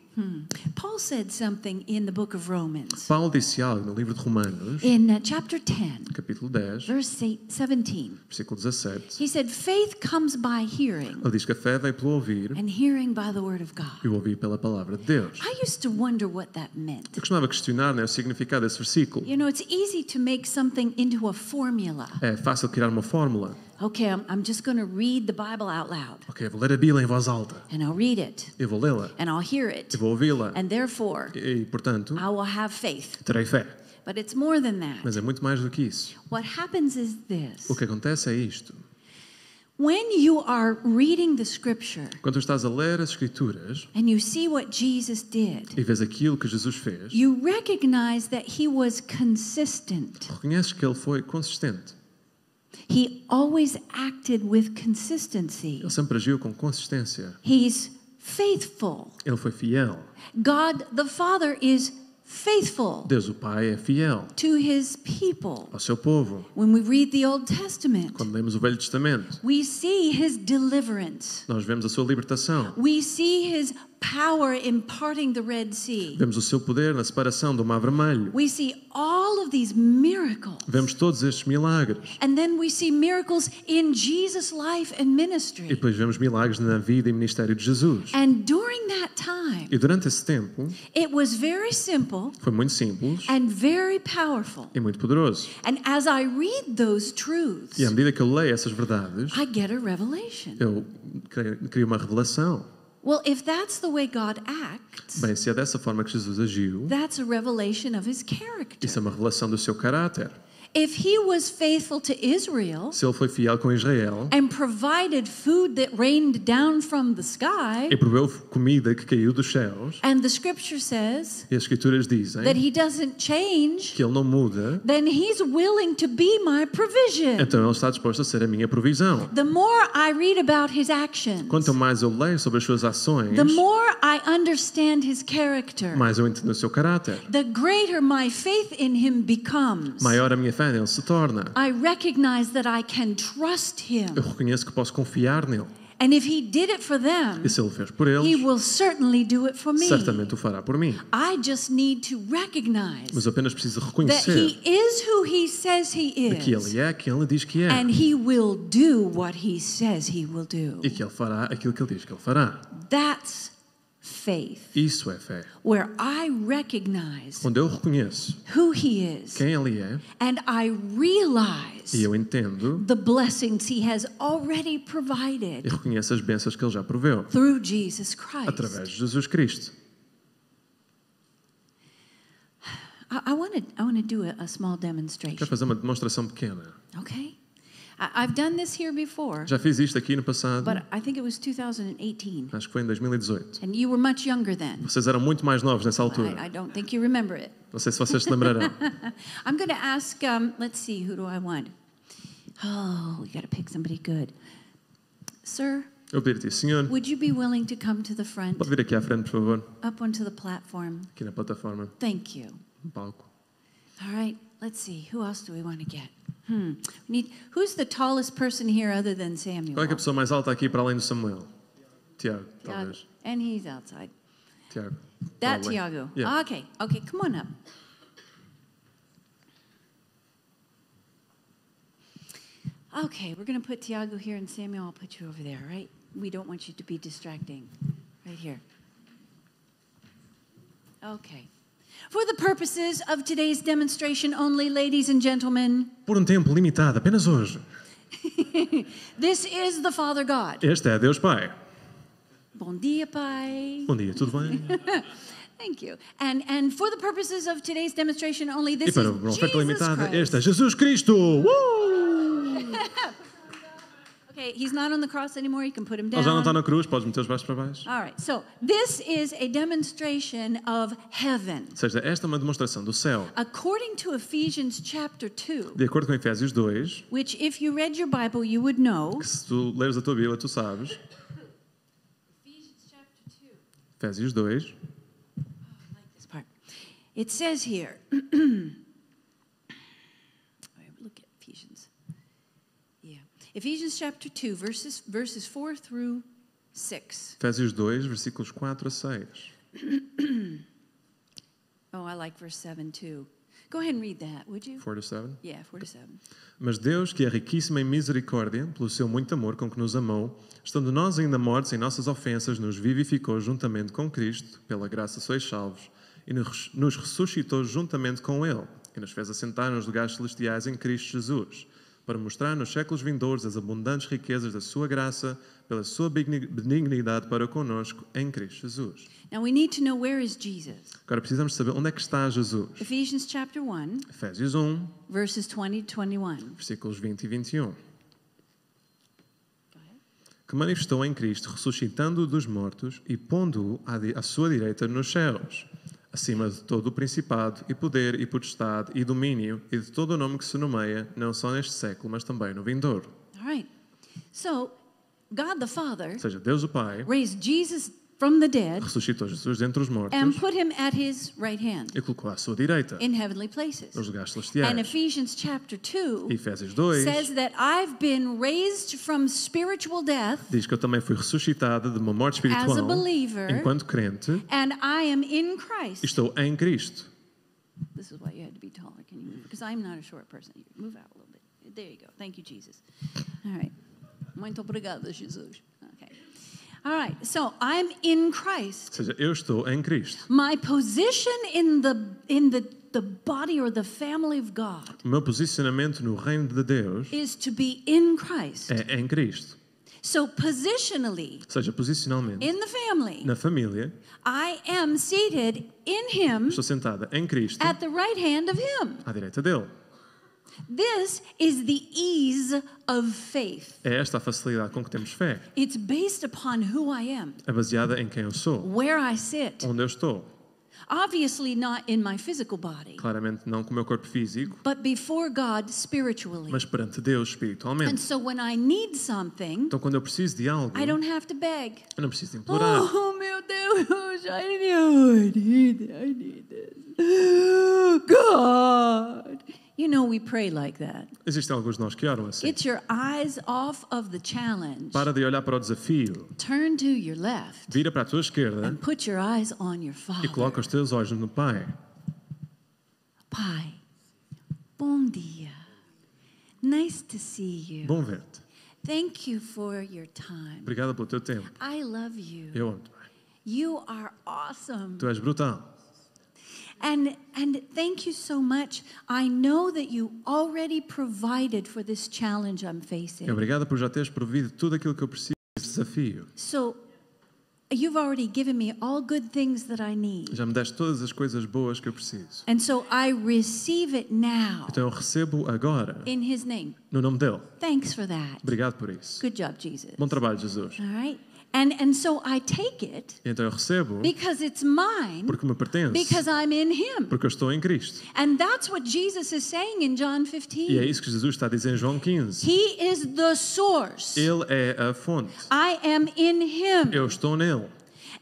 Paul said something in the book of Romans, Paulo disse algo no livro de Romanos, in uh, chapter 10, capítulo 10, verse eight- 17. versículo 17. He said, Faith comes by hearing, Ele diz que a fé vem pelo ouvir and hearing by the word of God. e o ouvir pela palavra de Deus. I used to wonder what that meant. Eu costumava questionar né, o significado desse versículo. You know, it's easy to make something into a formula. É fácil criar uma fórmula. Okay, I'm, I'm just going to read the Bible out loud, Ok, eu vou ler a Bíblia em voz alta. and I'll read it, Eu vou lê-la. and I'll hear it, Eu vou ouvi-la. and therefore E, portanto, I will have faith. terei fé. But it's more than that. Mas é muito mais do que isso. What happens is this O que acontece é isto. when you are reading the scripture Quando estás a ler as Escrituras and you see what Jesus did, e vês aquilo que Jesus fez, you recognize that he was consistent. reconheces que ele foi consistente. He always acted with consistency. Ele sempre agiu com consistência. He's faithful. Ele foi fiel. God the Father is faithful Deus o Pai é fiel to his people. ao seu povo. When we read the Old Testament, Quando lemos o Velho Testamento, we see his deliverance. nós vemos a sua libertação. We see his power in parting the Red Sea. Vemos o seu poder na separação do Mar Vermelho. We see all of these miracles. Vemos todos estes milagres. And then we see miracles in Jesus' life and E ministry. depois vemos milagres na vida e ministério de Jesus. And during that time, E durante esse tempo, it was very simple foi muito simples and very powerful. e muito poderoso. And as I read those truths, E à medida que eu leio essas verdades, I get a revelation. eu crio uma revelação. Well, if that's the way God acts, Bem, se é dessa forma que Jesus agiu, that's a revelation of his isso character. é uma revelação do seu caráter. If he was faithful to Israel Se ele foi fiel com Israel and provided food that rained down from the sky, e proveu comida que caiu dos céus, and the scripture says e as Escrituras dizem that he doesn't change, que ele não muda, then he's willing to be my provision. então ele está disposto a ser a minha provisão. The more I read about his actions, Quanto mais eu leio sobre as suas ações, the more I understand his character, mais eu entendo o seu caráter. the greater my faith in him becomes. Maior a minha fé nele se torna. I recognize that I can trust him. Eu reconheço que posso confiar nele. And if he did it for them, E se ele fez por he eles, will certainly do it for me. certamente o fará por mim. I just need to recognize Mas apenas preciso that reconhecer he is who he says he que is. ele é quem ele diz que é And he will do what he says he will do. e que ele fará aquilo que ele diz que ele fará. That's faith, Isso é fé. where I recognize Quando eu reconheço who he is quem ele é and I e realize eu entendo the blessings he has already e provided reconheço as bênçãos que ele já proveu through Jesus Christ. através de Jesus Cristo. I, I want to I want to do a, a small demonstration. Quero fazer uma demonstração pequena. Okay, I've done this here before, Já fiz isto aqui no passado, but I think it was 2018, acho que foi em 2018. and you were much younger then. Vocês eram muito mais novos nessa altura. I, I don't think you remember it. Não sei se vocês se lembrarão. I'm going to ask. Um, let's see, who do I want? Oh, we got to pick somebody good. Sir, Eu pedir-te, Senhor, would you be willing to come to the front, pode vir aqui à frente, por favor, up onto the platform? aqui na plataforma, Thank you. no palco. All right, let's see. Who else do we want to get? Hmm. Need. Who's the tallest person here other than Samuel? Qual é que é a pessoa mais alta aqui para além do Samuel? Tiago, Tiago. talvez. And he's outside. Tiago. That probably. Tiago. Yeah. Okay. Okay. Come on up. Okay, we're going to put Tiago here, and Samuel, I'll put you over there. Right? We don't want you to be distracting. Right here. Okay. For the purposes of today's demonstration only, ladies and gentlemen, Por um tempo limitado, apenas hoje. this is the Father God. Este é Deus Pai. Bom dia, Pai. Bom dia, tudo bem? Thank you. And and for the purposes of today's demonstration only, E this para is Jesus limitada, Christ. este é Jesus Cristo! Uh! Okay, he's not on the cross anymore. You can put him Ele já não está down. na cruz, podes meter os braços para baixo. All right. So this is a demonstration of heaven. Ou seja, esta é uma demonstração do céu. According to Ephesians chapter 2, De acordo com Efésios 2, which if you read your Bible, you would know. que se tu leres a tua Bíblia, tu sabes, Ephesians chapter 2. Efésios 2, this part. It says here, Ephesians chapter 2, verses, verses 4 through 6. Efésios 2, versículos 4 a 6. Oh, I like verse 7 too. Go ahead and read that, would you? 4 to 7. Yeah, 4 to 7. Mas Deus, que é riquíssimo em misericórdia, pelo seu muito amor com que nos amou, estando nós ainda mortos em nossas ofensas, nos vivificou juntamente com Cristo, pela graça sois salvos, e nos ressuscitou juntamente com Ele, e nos fez assentar nos lugares celestiais em Cristo Jesus, para mostrar nos séculos vindouros as abundantes riquezas da sua graça, pela sua benignidade para conosco em Cristo Jesus. Now we need to know where is Jesus. Agora precisamos saber onde é que está Jesus. Ephesians chapter 1, Efésios 1, verses 20 to 21. versículos 20 e 21. Go ahead. que manifestou em Cristo, ressuscitando-o dos mortos e pondo-o à sua direita nos céus, acima de todo o principado e poder e potestade e domínio e de todo o nome que se nomeia, não só neste século, mas também no vindouro. All right. So, God the Father Ou seja, Deus o Pai raised Jesus from the dead ressuscitou Jesus dentre os mortos and put him at his right hand e colocou à sua direita, in heavenly places. nos lugares And celestiais. Ephesians chapter 2 E Efésios 2 says that I've been raised from spiritual death diz que eu também fui ressuscitado de uma morte as a espiritual believer enquanto crente and I am in Christ. estou em Cristo. This is why you had to be taller. Can you move? Because I'm not a short person. You Move out a little bit. There you go. Thank you, Jesus. All right. Muito obrigada, Jesus. All right. So I'm in Christ. eu estou em Cristo. My position in the in the the body or the family of God O meu posicionamento no reino de Deus is to be in Christ. é em Cristo. So positionally seja, posicionalmente, in the family, na família, I am seated in Him estou sentada em Cristo, at the right hand of Him. à direita dele. This is the ease of faith. É esta a facilidade com que temos fé. It's based upon who I am, É baseada em quem eu sou, where I sit. onde eu estou. Obviously, not in my physical body, Claramente não com o meu corpo físico, but before God spiritually. mas perante Deus And espiritualmente. so when I need something, Então quando eu preciso de algo, I don't have to beg. eu não preciso de implorar. Oh, meu Deus, I need, I need, I need this. God. You know, we pray like that. Existem alguns de nós que oram assim. Get your eyes off of the challenge. Para de olhar para o desafio, Turn to your left vira para a tua esquerda and put your eyes on your e Father. coloca os teus olhos no Pai. Pai, bom dia. Nice to see you. Bom ver-te. Thank you for your time. Obrigada pelo teu tempo. I love you. Eu amo-te. You are awesome. Tu és brutal. And and thank you so much. I know that you already provided for this challenge I'm facing. obrigada por já teres provido tudo aquilo que eu preciso deste desafio. So you've already given me all good things that I need. Já me deste todas as coisas boas que eu preciso. And so I receive it now Então eu recebo agora, in his name. no nome dele. Thanks for that. Obrigado por isso. Good job, Jesus. Bom trabalho, Jesus. All right? And and so I take it então eu recebo because it's mine porque me pertence, because I'm in him. porque eu estou em Cristo. And that's what Jesus is saying in John E é 15. isso que Jesus está a dizer em João 15. He is the source. Ele é a fonte. I am in him. Eu estou nele.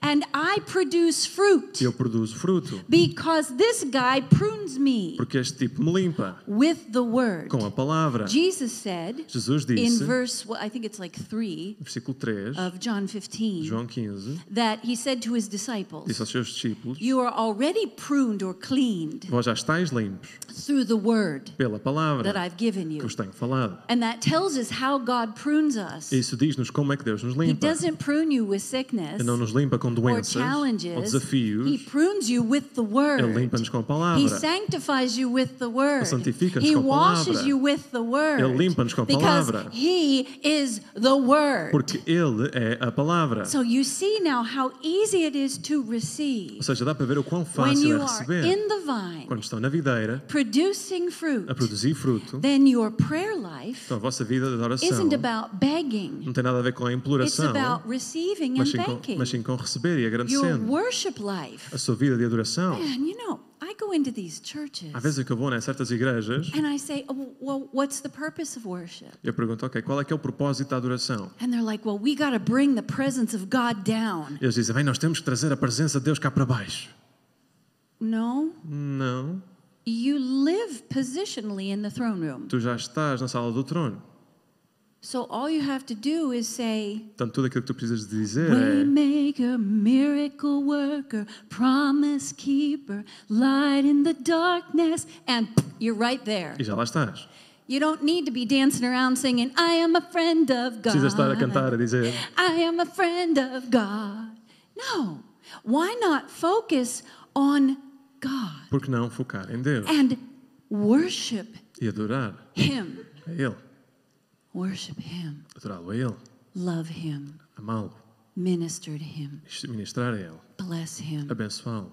And I produce fruit eu produzo fruto. because this guy prunes me Porque este tipo me limpa with the word. com a palavra. Jesus said Jesus disse, in verse, well, I think it's like 3 versículo 3, of John 15, João 15, that he said to his disse disciples, aos seus discípulos: You are already pruned or cleaned Vós já estáis limpos through the word pela palavra that I've given you. que vos tenho falado. And that tells us how God prunes us. Isso diz-nos como é que Deus nos limpa. He doesn't prune you with sickness. E não nos limpa limpa com doenças ou desafios. He prunes you with the word. Ele limpa-nos com a He palavra. sanctifies you with the word. santifica-nos He com a washes palavra. you with the word. Ele limpa-nos com a because palavra. He is the word. Porque Ele é a palavra. So you see now how easy it is to receive Ou seja, dá para ver o quão when fácil you é are receber. in the vine, Quando estão na videira, producing fruit. a produzir fruto, Then your prayer life então a vossa vida de adoração isn't about begging. não tem nada a ver com a It's imploração, about receiving and mas sim, com, mas sim com receber e Your agradecendo. A sua vida de adoração. Man, you know, I go into these churches Há vezes que eu vou em certas igrejas and I say, oh, well, what's the purpose of worship? e eu pergunto, ok, qual é que é o propósito da adoração? And they're like, well, we got to bring the presence of God down. Eles dizem, bem, nós temos que trazer a presença de Deus cá para baixo. No, Não, you live positionally in the throne room. tu já estás na sala do trono. So all you have to do is say, Portanto, tudo aquilo que tu precisas de dizer é Waymaker, miracle worker, promise keeper, light in the darkness, and you're right there. e já lá estás. You don't need to be dancing around singing, I am a friend of God. Precisas estar a cantar, a dizer, I am a friend of God. No. Why not focus on God por que não focar em Deus and worship e adorar Him? a Ele, Worship Him, adorá-lo a Ele, love Him, amá-lo, minister to Him, ministrar a Ele, bless Him. abençoá-lo,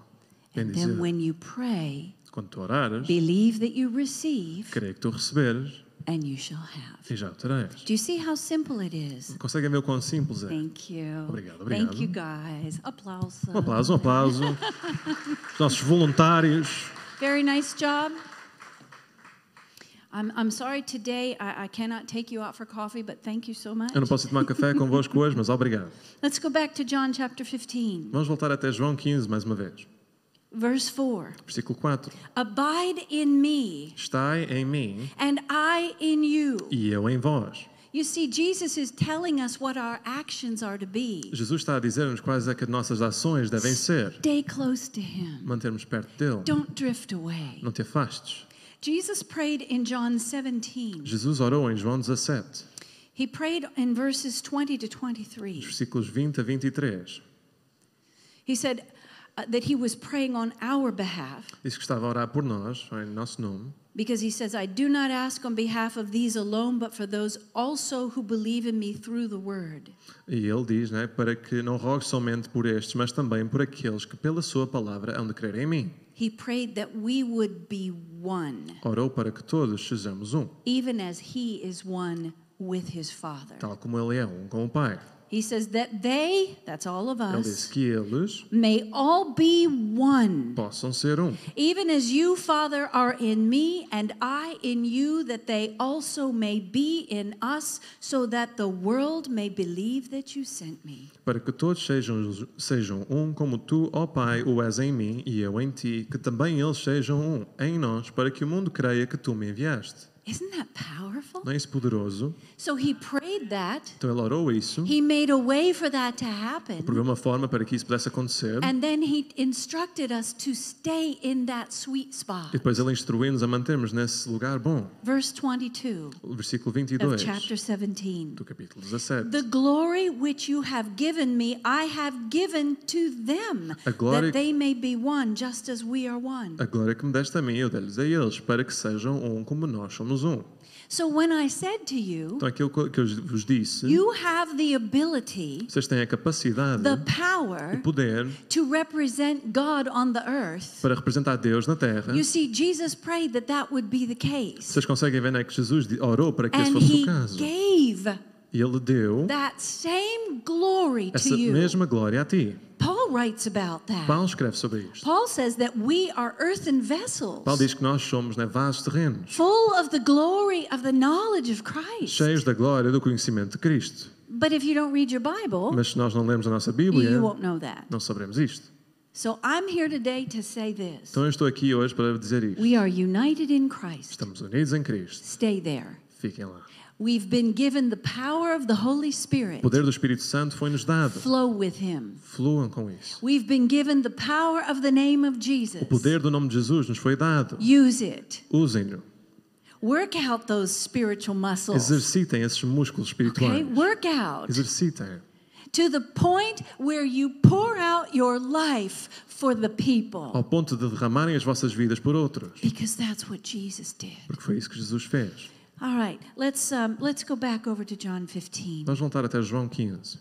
And then when you pray, Quando tu orares, believe that you receive, creio que tu receberes and you shall have. e já o terás. Do you see how simple it is? Conseguem ver o quão simples é? Thank you. Obrigado, Thank obrigado. you guys. Applause. Um aplauso, um aplauso. Os nossos voluntários. Very nice job. Eu não posso tomar café convosco hoje, mas obrigado. Let's go back to John chapter 15, Vamos voltar até João 15 mais uma vez. verse 4. Versículo 4. Abide in me, Estai em mim and I in you. e eu em vós. You see, Jesus is telling us what our actions are to be. Jesus está a dizer-nos quais é que as nossas ações devem ser. Stay close to him. Mantermos perto dele. Don't drift away. Não te afastes. Jesus prayed in John 17. Jesus orou em João 17, He prayed in verses 20 to 23. versículos 20 a 23. He said uh, that he was praying on our behalf Diz que estava a orar por nós, em nosso nome, because he says, I do not ask on behalf of these alone, but for those also who believe in me through the word. E ele diz, né, para que não rogue somente por estes, mas também por aqueles que pela sua palavra hão de crer em mim. He prayed that we would be one, Orou para que todos sejamos um, even as he is one with his Father. tal como ele é um com o Pai. He says that they, that's all of Ele disse us, que eles may all be one. possam ser um, Even as you, Father, are in me and I in you, that they also may be in us, so that the world may believe that you sent me. para que todos sejam, sejam um como tu, ó Pai, o és em mim e eu em ti, que também eles sejam um em nós, para que o mundo creia que tu me enviaste. Isn't that powerful? Não é isso poderoso? So he prayed that. Então ele orou isso, He made a way for that to happen. proveu uma forma para que isso pudesse acontecer, And then he instructed us to stay in that sweet spot. e depois ele instruiu-nos a mantermos nesse lugar bom. Verse 22 O versículo of 22 chapter 17. do capítulo 17. The glory which you have given me, I have given to them, that they may be one, just as we are one. A glória que me deste a mim, eu dei-lhes a eles, para que sejam um como nós somos um. So when I said to you, Então aquilo que eu vos disse, you have the ability, vocês têm a capacidade, the o power poder to represent God on the earth. para representar Deus na terra. You see, Jesus prayed that that would be the case. Vocês conseguem ver né, que Jesus orou para que esse And fosse o caso. gave ele deu that same glory to essa you. mesma glória a ti. Paul writes about that. Paulo escreve sobre isto. Paul says that we are earthen vessels, Paulo diz que nós somos né, vasos terrenos, full of the glory of the knowledge of Christ. cheios da glória do conhecimento de Cristo. But if you don't read your Bible, Mas se nós não lemos a nossa Bíblia, you won't know that. não saberemos isto. So I'm here today to say this. Então eu estou aqui hoje para dizer isto. We are united in Christ. Estamos unidos em Cristo. Stay there. Fiquem lá. We've been given the power of the Holy O Spirit. poder do Espírito Santo foi-nos dado. Flow with Him. Fluam com isso. We've been given the power of the name of Jesus. O poder do nome de Jesus nos foi dado. Use it. Usem-no. Work out those spiritual muscles. Exercitem esses músculos Okay? espirituais. Work out. Exercitem. to the point where you pour out your life for the people. ao ponto de derramarem as vossas vidas por outros. Because that's what Jesus did. Porque foi isso que Jesus fez. All right, let's um, let's go back over to John 15. Vamos voltar até João 15.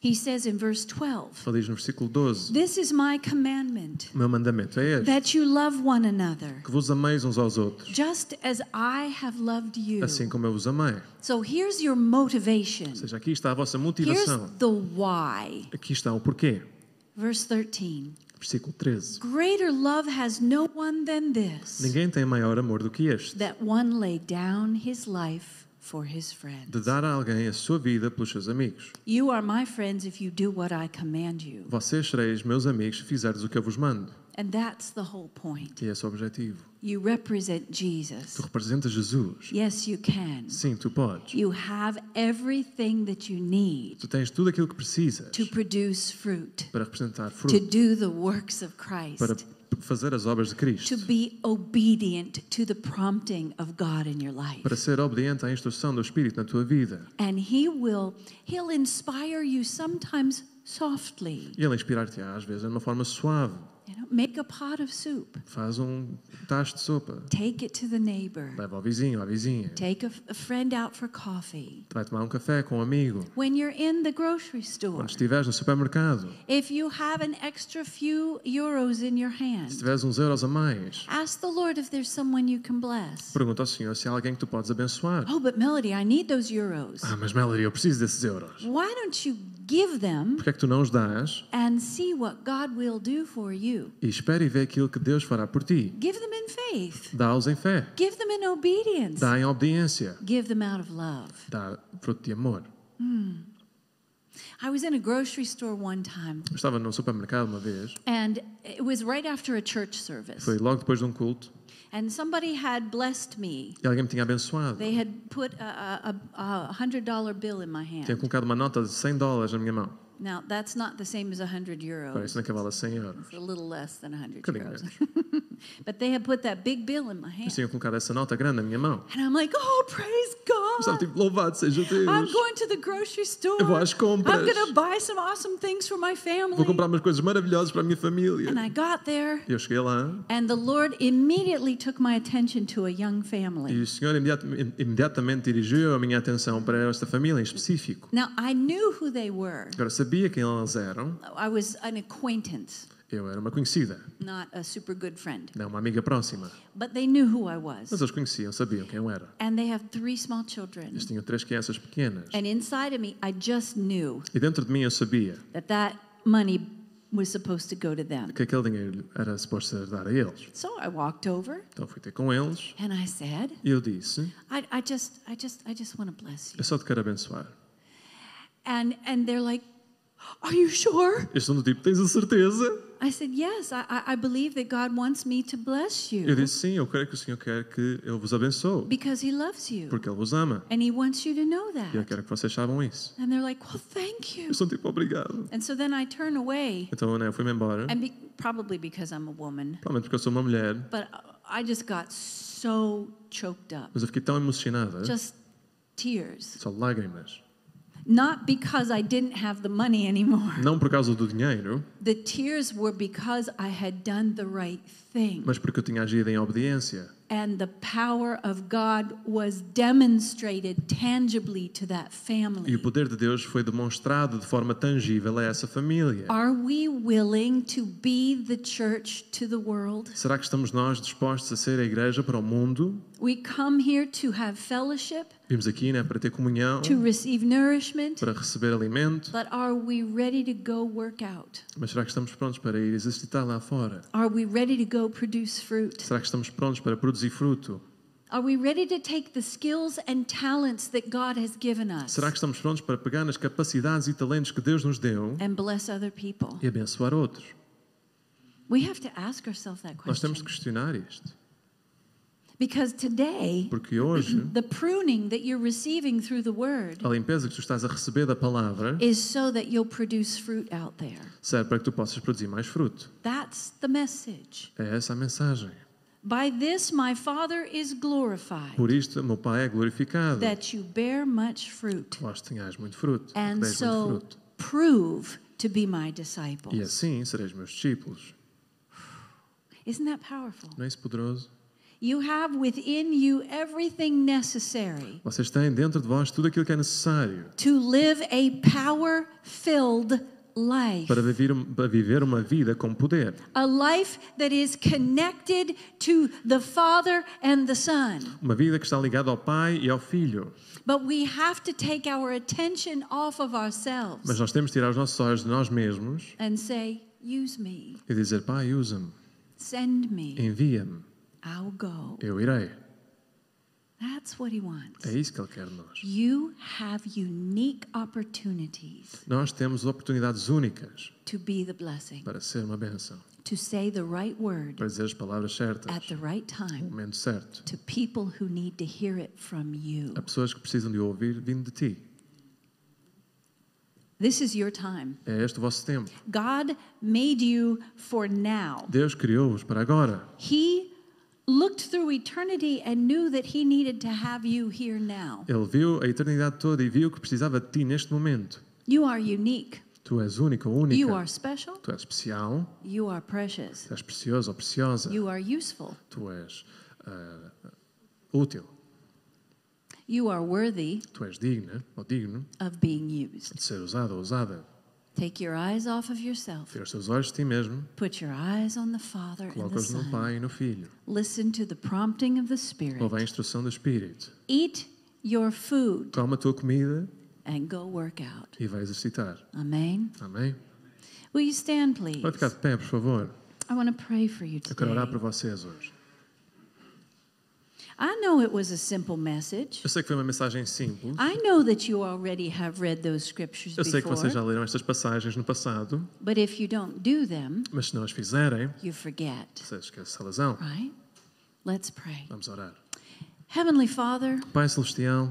He says in verse 12, Ele diz no versículo 12: "This is my commandment, meu mandamento é este, that you love one another, que vos ameis uns aos outros, just as I have loved you." assim como eu vos amei. So here's your motivation. Ou seja, aqui está a vossa Here's motivação. the why. Aqui está o porquê. Verse 13. Versículo 13. Greater love has no one than this, Ninguém tem maior amor do que este, that one lay down his life for his de friends. dar a alguém a sua vida pelos seus amigos. You are my friends if you do what I command you. Vocês sereis meus amigos se fizerdes o que eu vos mando. And that's the whole point. E esse é o objetivo. You represent Jesus. Tu representas Jesus. Yes, you can. Sim, tu podes. You have everything that you need Tu tens tudo aquilo que precisas to produce fruit, para representar to fruto, do the works of Christ, para fazer as obras de to Cristo, be obedient to the prompting of God in your life. para ser obediente à instrução do Espírito na tua vida. And he will he'll inspire you sometimes softly. E Ele inspirar-te às vezes de uma forma suave. You know, make a pot of soup. Faz um tacho de sopa. Take it to the neighbor. Leva ao vizinho, à vizinha. Take a, a friend out for coffee. Vai tomar um café com um amigo. When you're in the grocery store, Quando estiveres no supermercado, if you have an extra few euros in your se hand, tiveres uns euros a mais, ask the Lord if there's someone you can bless. pergunta ao Senhor se há alguém que tu podes abençoar. Oh, but Melody, I need those euros. Ah, mas Melody, eu preciso desses euros. Why don't you give them é que tu não os dás and see what God will do for you? e espera e vê aquilo que Deus fará por ti? Give them in faith. Dá-os em fé. Give them in obedience. Dá em obediência. Give them out of love. Dá fruto de amor. I was in a grocery store one time, Eu estava num supermercado uma vez. and it was right after a church service. Foi logo depois de um culto. And somebody had blessed me. E alguém me tinha abençoado. They had put a, a, a hundred dollar bill in my Tinha hand. colocado uma nota de 100 dólares na minha mão. Now that's not the same as a hundred Para euros. isso não equivale a 100 euros. It's a little less than a hundred Um bocadinho euros. menos. but they had put that big bill in my Eles hand, tinham colocado essa nota grande na minha mão. and I'm like, oh, praise God! tipo, louvado seja I'm Deus. going to the grocery store. Eu vou às compras. I'm going to buy some awesome things for my family. Vou comprar umas coisas maravilhosas para a minha família. And I got there, E eu cheguei lá and the Lord immediately took my attention to a young e family. o Senhor imediat- imediatamente dirigiu a minha atenção para esta família em específico. Now, I knew who they were. Agora, sabia quem elas eram. I was an acquaintance, Eu era uma conhecida, not a super good friend. não uma amiga próxima. But they knew who I was. Mas eles conheciam, sabiam quem eu era. And they have three small children. Eles tinham três crianças pequenas. And inside of me, I just knew E dentro de mim eu sabia that that money was supposed to go to them. que aquele dinheiro era suposto ser dar a eles. So I walked over Então fui ter com eles and I said, e eu disse: I, I just, I just, I just want to bless you. Eu só te quero abençoar. And and they're like, Are you sure? Eles são do tipo: Tens a certeza? I said, Yes, I, I- believe that God wants me to bless Eu you disse: Sim, eu creio que o Senhor quer que eu vos abençoe, because He loves you. porque Ele vos ama. And He wants you to know E eu that. quero que vocês saibam isso. And they're like, Well, thank you. Eu sou tipo: Obrigado. And so then I turn away, Então né, eu fui-me embora, and be, probably because I'm a woman, provavelmente porque eu sou uma mulher, but I just got so choked up, mas eu fiquei tão emocionada, just tears. só lágrimas. Not because I didn't have the money anymore. Não por causa do dinheiro, The tears were because I had done the right thing. mas porque eu tinha agido em obediência. And the power of God was demonstrated tangibly to that E family. o poder de Deus foi demonstrado de forma tangível a essa família. Are we willing to be the church to the world? Será que estamos nós dispostos a ser a igreja para o mundo? We come here to have fellowship, Vimos aqui né, para ter comunhão, to receive nourishment, para receber alimento, but are we ready to go work out? mas será que estamos prontos para ir exercitar lá fora? Are we ready to go produce fruit? Será que estamos prontos para produzir fruto? Are we ready to take the skills and talents that God has given us Será que estamos prontos para pegar nas capacidades e talentos que Deus nos deu and bless other people? e abençoar outros? We have to ask ourselves that Nós temos question. de questionar isto, Because today, porque hoje the pruning that you're receiving through the word a limpeza que tu estás a receber da palavra is so that you'll produce fruit out there. serve para que tu possas produzir mais fruto. That's the message. É essa a mensagem. By this my Father is glorified, Por isto, meu Pai é glorificado. that you bear much fruit. Vós tenhais muito fruto, que And deis muito so fruto. prove to be my disciples. E assim sereis meus discípulos. Isn't that powerful? Não é isso poderoso? You have within you everything necessary Vocês têm dentro de vós tudo aquilo que é necessário to live a power filled life. para viver, para viver uma vida com poder. A life that is connected to the Father and the Son. Uma vida que está ligada ao Pai e ao Filho. But we have to take our attention off of Mas nós temos de tirar os nossos olhos de nós mesmos and say, Use me, e dizer: Pai, usa-me, envia-me, I'll go. eu irei. That's what He wants. É isso que Ele quer de nós. You have unique opportunities Nós temos oportunidades únicas to be the blessing, para ser uma bênção, to say the right word para dizer as palavras certas at the right no time momento certo. to people who need to hear it from you. Há pessoas que precisam de ouvir vindo de ti. This is your time. É este o vosso tempo. God made you for now. Deus criou-os para agora. He looked through eternity and knew that He needed to have you here now. Ele viu a eternidade toda e viu que precisava de ti neste momento. You are unique. Tu és único ou You única. are special. Tu és especial, You are precious. tu és precioso ou preciosa. You are useful. Tu és ah, útil, You are worthy tu és digna ou digno of being used. de ser usado ou usada. Take your eyes off of yourself. Tira os teus olhos de ti mesmo, Put your eyes on the Father and the coloca-os no. Pai e no Filho. Listen to the prompting of the Spirit. Ouve a instrução do Espírito. Eat your food Toma a tua comida and go work out. e vai exercitar. Amen. Amém? Will you stand, please? Pode ficar de pé, por favor. I want to pray for you Eu quero orar today. para vocês hoje. I know it was a simple message. Eu sei que foi uma mensagem simples. I know that you already have read those scriptures Eu sei que vocês já leram estas passagens no passado, but if you don't do them, mas se não as fizerem, you forget, vocês esquecem a razão. right? Let's pray. Vamos orar. Heavenly Father, Pai Celestial,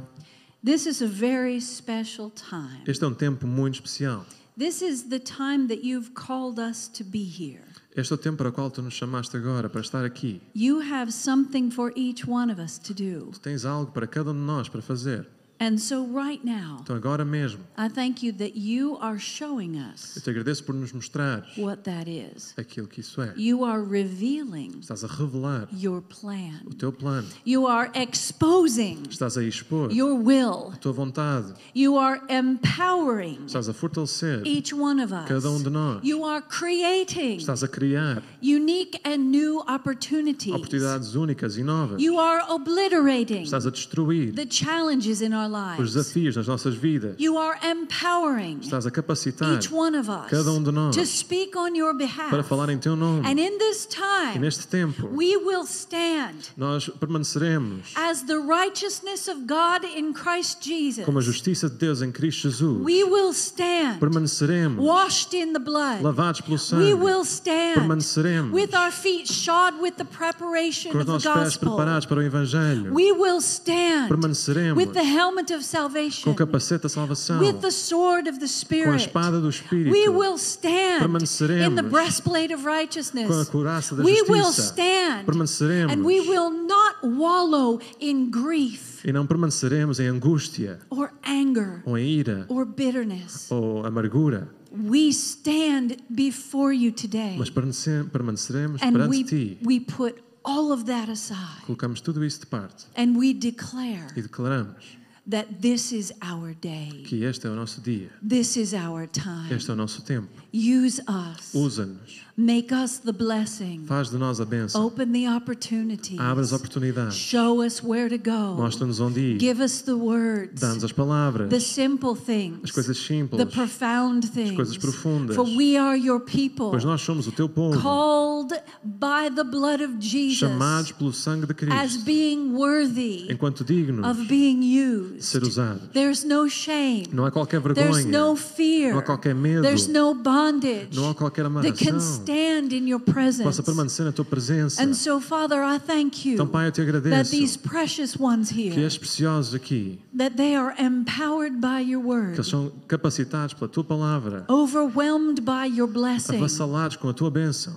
this is a very special time. este é um tempo muito especial. This is the time that you've called us to be here. Este é o tempo para o qual tu nos chamaste agora, para estar aqui. You have something for each one of us to do. Tu tens algo para cada um de nós para fazer. And so, right now, Então, agora mesmo, I thank you that you are showing eu us te agradeço por nos mostrar what that is. aquilo que isso é. You are revealing Estás a revelar your plan. o teu plano. You are exposing Estás a expor your will. a tua vontade. You are empowering Estás a fortalecer each one of us. cada um de nós. You are creating Estás a criar unique and new opportunities. oportunidades únicas e novas. You are obliterating Estás a destruir the challenges in our os desafios nas nossas vidas. You are empowering Estás a capacitar each one of us cada um de nós to speak on your behalf. para falar em teu nome. And in this E time, neste tempo, we will stand nós permaneceremos as the righteousness of God in Christ Jesus. como a justiça de Deus em Cristo Jesus. We will stand Permaneceremos washed in the blood. lavados pelo We will stand Permaneceremos with our feet shod with the preparation com os of the nossos pés gospel. preparados para o Evangelho. We will stand Permaneceremos with the helmet com salvation, o capacete da salvação, with the sword of the com a Spirit. espada do Espírito, We will stand Permaneceremos in the breastplate of com a righteousness. couraça da We will justiça. stand Permaneceremos and we will not wallow in grief e não permaneceremos em angústia, or anger ou em ira, or bitterness. ou amargura, We stand before you today mas permanece- permaneceremos and perante we, Ti. we put all of that aside Colocamos tudo isso de parte and we declare e declaramos that this is our day. que este é o nosso dia, This is our time. este é o nosso tempo. Use us. Usa-nos, Make us the blessing. faz de nós a bênção, Open the opportunities. abre as oportunidades, Show us where to go. mostra-nos onde ir, Give us the words. dá-nos as palavras, The simple things. as coisas simples, The profound things. coisas profundas. For we are your people. pois nós somos o teu povo, Called by the blood of Jesus chamados pelo sangue de as being worthy enquanto dignos of being de used. ser usados. There's no shame. Não há qualquer There's no fear. não há qualquer medo, There's no bondage não há qualquer that can amarração stand in your presence. possa permanecer na tua presença. And so, Father, I thank you Então, Pai, eu te that agradeço these precious ones que here, estes preciosos aqui, that they are empowered by your que word, eles são capacitados pela tua palavra, overwhelmed by your blessing, avassalados com a tua bênção,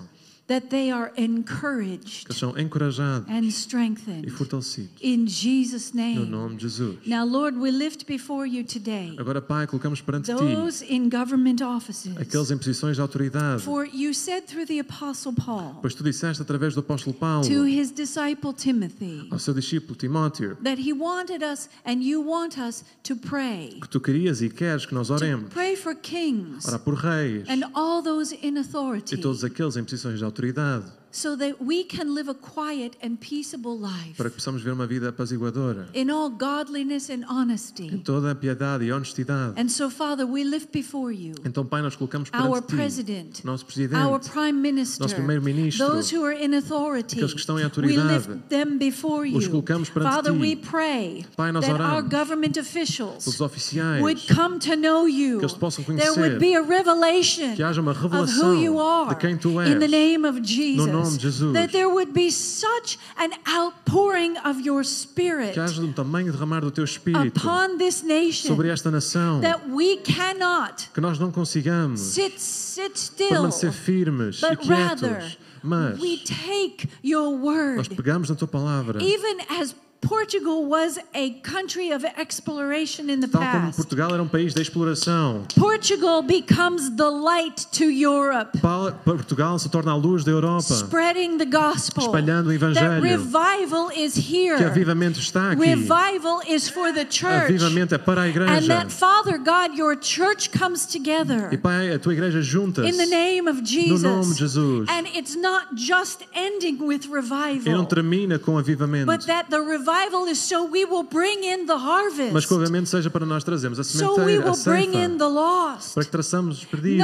that they are encouraged eles são encorajados and e strengthened. fortalecidos. In Jesus' No name. nome de Jesus. Now, Lord, we lift before you today Agora, Pai, colocamos perante Ti those in government offices. aqueles em posições de autoridade. For you said through the Apostle Paul Pois Tu disseste através do apóstolo Paulo to his disciple Timothy ao seu discípulo Timóteo that he wanted us and you want us to pray. que Tu querias e queres que nós To oremos. pray for kings Orar por reis and all those in e authority todos aqueles em posições de autoridade autoridade. So that we can live a quiet and peaceable life para que possamos ver uma vida apaziguadora in all godliness and honesty. em toda a piedade e honestidade. And so, Father, we lift before you Então, Pai, nós colocamos our Ti president, nosso our prime minister, nosso primeiro-ministro, those who are in authority. aqueles que estão em autoridade. We lift them before Os you. colocamos perante Father, ti. we pray Pai, nós that our government Os officials oficiais, would come to know you. que eles possam conhecer. There would be a revelation que haja uma of who you are. de quem Tu és. in the name of Jesus. nome Jesus. That there would be such an outpouring of your spirit Que haja um tamanho derramar do Teu Espírito upon this nation sobre esta nação, that we cannot que nós não consigamos sit sit still permanecer firmes e but rather mas we take your nós word. pegamos na Tua palavra, even as Portugal was a country of exploration in the tal como past. Portugal era um país de exploração. Portugal becomes the light to Europe, Portugal se torna a luz da Europa, spreading the gospel. Espalhando o evangelho. That revival is here. que avivamento está aqui. Revival is for the church. Avivamento é para a igreja. And that Father God, your church comes together E Pai, a tua igreja junta-se in the name of Jesus. no nome de Jesus. And it's not just ending with revival. E não termina com avivamento, but that the revival is so we will bring in the harvest. mas que o avivamento seja para nós trazermos a sementeira, a ceifa, para que traçamos os perdidos.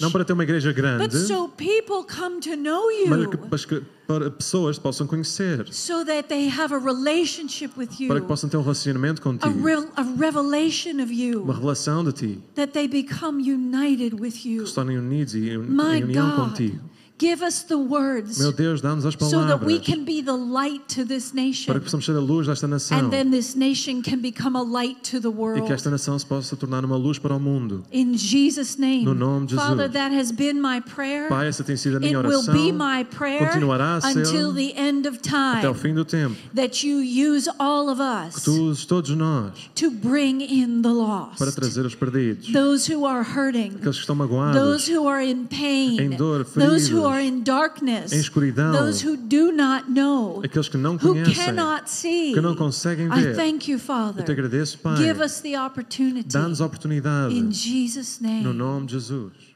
Não para ter uma igreja grande, mas que, para pessoas possam conhecer, para que possam ter um relacionamento contigo, uma revelação de ti, que se tornem unidos e em união God, contigo. Give us the words Meu Deus, dá-nos as so that we can be the light to this para nation, que possamos ser a luz desta nação and then this nation can become a light to the e que world. esta nação se possa tornar uma luz para o mundo. In Jesus' name, No nome de Father, Jesus. that has been my prayer. Pai, essa tem sido a It minha will be my prayer continuará a ser until the end of até o time fim do tempo. that you use all of Que us tu uses todos nós to bring in the para lost, trazer os perdidos, those who are hurting, aqueles que estão those who are in pain, Em dor, those who are in darkness, em escuridão, those who do not know, aqueles que não who cannot see. que não conseguem I thank you, Eu te Father. agradeço, Pai. Give us the opportunity Dá-nos a oportunidade in Jesus' no name. nome de Jesus.